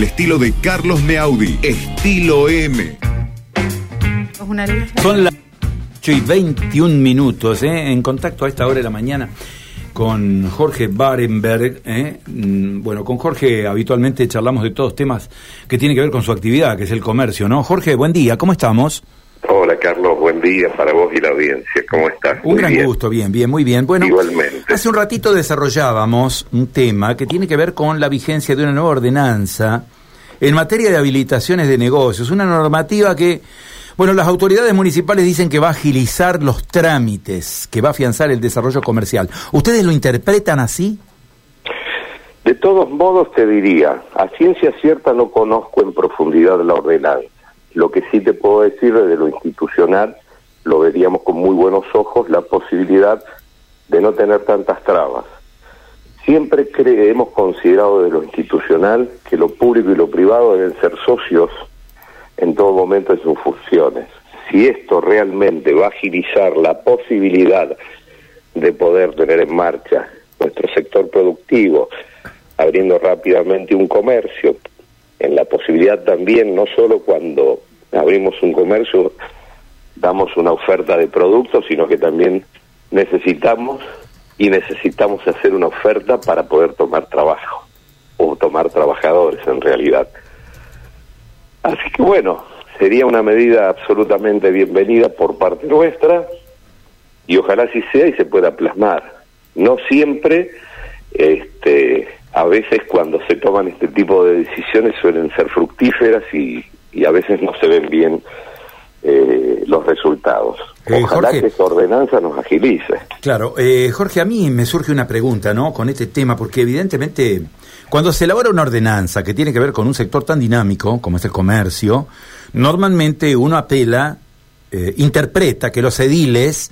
el estilo de Carlos Meaudi, estilo M. Son las 8 y 21 minutos, ¿eh? en contacto a esta hora de la mañana con Jorge Barenberg. ¿eh? Mm, Bueno, con Jorge habitualmente charlamos de todos temas que tienen que ver con su actividad, que es el comercio, ¿no? Jorge, buen día, ¿cómo estamos? Hola Carlos, buen día para vos y la audiencia. ¿Cómo estás? Un Muy gran bien. gusto, bien, bien, muy bien. Bueno, Igualmente. hace un ratito desarrollábamos un tema que tiene que ver con la vigencia de una nueva ordenanza en materia de habilitaciones de negocios, una normativa que, bueno, las autoridades municipales dicen que va a agilizar los trámites, que va a afianzar el desarrollo comercial. ¿Ustedes lo interpretan así? De todos modos te diría, a ciencia cierta no conozco en profundidad la ordenanza. Lo que sí te puedo decir desde lo institucional, lo veríamos con muy buenos ojos la posibilidad de no tener tantas trabas. Siempre cre- hemos considerado de lo institucional que lo público y lo privado deben ser socios en todo momento de sus funciones. Si esto realmente va a agilizar la posibilidad de poder tener en marcha nuestro sector productivo, abriendo rápidamente un comercio, en la posibilidad también, no solo cuando abrimos un comercio, damos una oferta de productos, sino que también necesitamos y necesitamos hacer una oferta para poder tomar trabajo o tomar trabajadores en realidad. Así que bueno, sería una medida absolutamente bienvenida por parte nuestra y ojalá así sea y se pueda plasmar. No siempre, este, a veces cuando se toman este tipo de decisiones suelen ser fructíferas y, y a veces no se ven bien eh, los resultados. Eh, Ojalá Jorge. que esta ordenanza nos agilice. Claro, eh, Jorge, a mí me surge una pregunta, ¿no? Con este tema, porque evidentemente cuando se elabora una ordenanza que tiene que ver con un sector tan dinámico como es el comercio, normalmente uno apela, eh, interpreta que los ediles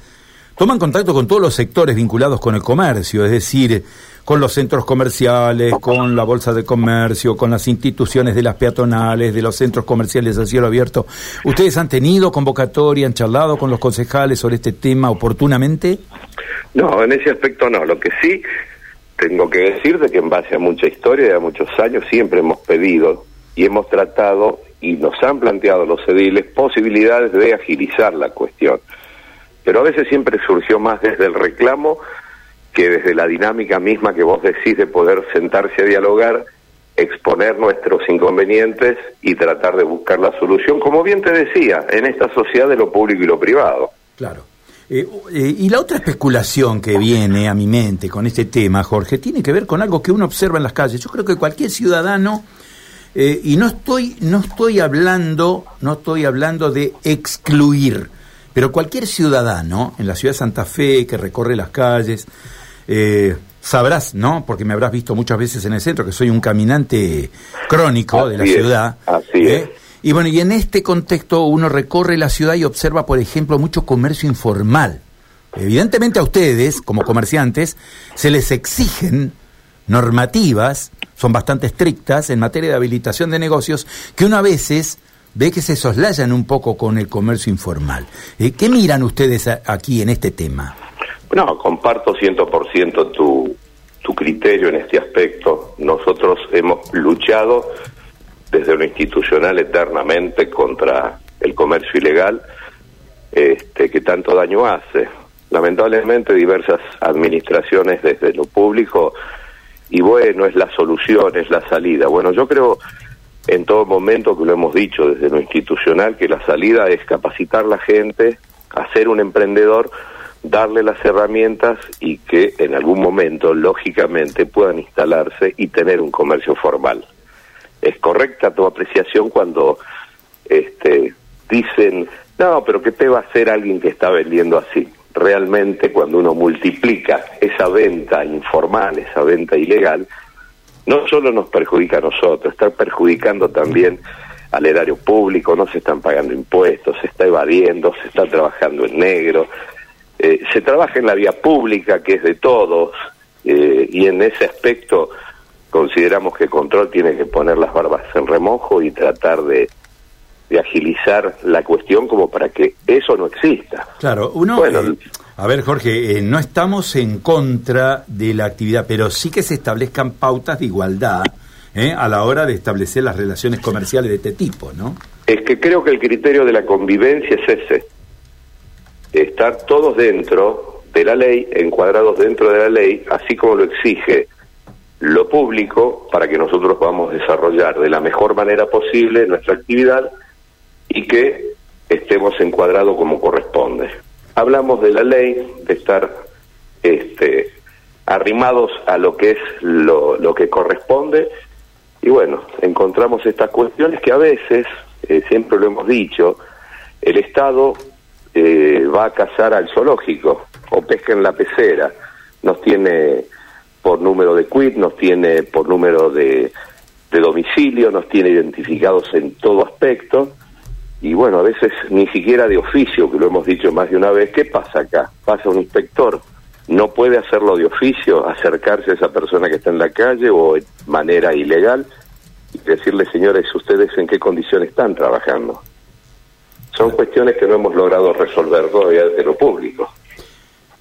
toman contacto con todos los sectores vinculados con el comercio, es decir, con los centros comerciales, con la bolsa de comercio, con las instituciones de las peatonales, de los centros comerciales a cielo abierto. ¿Ustedes han tenido convocatoria, han charlado con los concejales sobre este tema oportunamente? No, en ese aspecto no. Lo que sí tengo que decir de que en base a mucha historia y a muchos años siempre hemos pedido y hemos tratado y nos han planteado los ediles posibilidades de agilizar la cuestión. Pero a veces siempre surgió más desde el reclamo que desde la dinámica misma que vos decís de poder sentarse a dialogar, exponer nuestros inconvenientes y tratar de buscar la solución, como bien te decía, en esta sociedad de lo público y lo privado. Claro. Eh, eh, y la otra especulación que viene a mi mente con este tema, Jorge, tiene que ver con algo que uno observa en las calles. Yo creo que cualquier ciudadano, eh, y no estoy, no estoy hablando, no estoy hablando de excluir, pero cualquier ciudadano en la ciudad de Santa Fe que recorre las calles, eh, sabrás, ¿no? Porque me habrás visto muchas veces en el centro, que soy un caminante crónico de la es, ciudad. así ¿eh? es. Y bueno, y en este contexto uno recorre la ciudad y observa, por ejemplo, mucho comercio informal. Evidentemente a ustedes, como comerciantes, se les exigen normativas, son bastante estrictas en materia de habilitación de negocios, que uno a veces ve que se soslayan un poco con el comercio informal. Eh, ¿Qué miran ustedes aquí en este tema? No, comparto 100% tu, tu criterio en este aspecto. Nosotros hemos luchado desde lo institucional eternamente contra el comercio ilegal este, que tanto daño hace. Lamentablemente diversas administraciones desde lo público y bueno, es la solución, es la salida. Bueno, yo creo en todo momento que lo hemos dicho desde lo institucional que la salida es capacitar la gente, hacer un emprendedor, darle las herramientas y que en algún momento, lógicamente, puedan instalarse y tener un comercio formal. Es correcta tu apreciación cuando este, dicen, no, pero ¿qué te va a hacer alguien que está vendiendo así? Realmente cuando uno multiplica esa venta informal, esa venta ilegal, no solo nos perjudica a nosotros, está perjudicando también al erario público, no se están pagando impuestos, se está evadiendo, se está trabajando en negro, eh, se trabaja en la vía pública, que es de todos, eh, y en ese aspecto consideramos que Control tiene que poner las barbas en remojo y tratar de, de agilizar la cuestión como para que eso no exista. Claro, uno... Bueno, eh, a ver, Jorge, eh, no estamos en contra de la actividad, pero sí que se establezcan pautas de igualdad ¿eh? a la hora de establecer las relaciones comerciales de este tipo, ¿no? Es que creo que el criterio de la convivencia es ese, estar todos dentro de la ley, encuadrados dentro de la ley, así como lo exige lo público, para que nosotros podamos desarrollar de la mejor manera posible nuestra actividad y que estemos encuadrados como corresponde. Hablamos de la ley, de estar este, arrimados a lo que es lo, lo que corresponde y bueno, encontramos estas cuestiones que a veces, eh, siempre lo hemos dicho, el Estado eh, va a cazar al zoológico o pesca en la pecera, nos tiene por número de quit, nos tiene por número de, de domicilio, nos tiene identificados en todo aspecto y bueno, a veces ni siquiera de oficio, que lo hemos dicho más de una vez, ¿qué pasa acá? Pasa un inspector, no puede hacerlo de oficio, acercarse a esa persona que está en la calle o de manera ilegal y decirle, señores, ustedes en qué condiciones están trabajando. Son cuestiones que no hemos logrado resolver todavía desde lo público.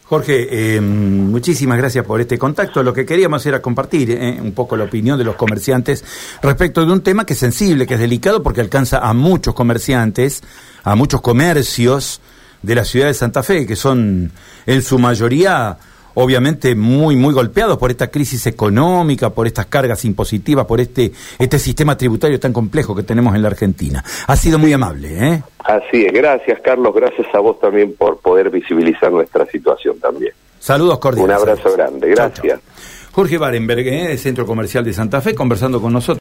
Jorge, eh, muchísimas gracias por este contacto. Lo que queríamos era compartir eh, un poco la opinión de los comerciantes respecto de un tema que es sensible, que es delicado, porque alcanza a muchos comerciantes, a muchos comercios de la ciudad de Santa Fe, que son en su mayoría obviamente muy muy golpeados por esta crisis económica, por estas cargas impositivas, por este este sistema tributario tan complejo que tenemos en la Argentina. Ha sido muy amable, ¿eh? Así es, gracias Carlos, gracias a vos también por poder visibilizar nuestra situación también. Saludos cordiales. Un abrazo grande, gracias. Jorge Barenberg, ¿eh? Centro Comercial de Santa Fe, conversando con nosotros.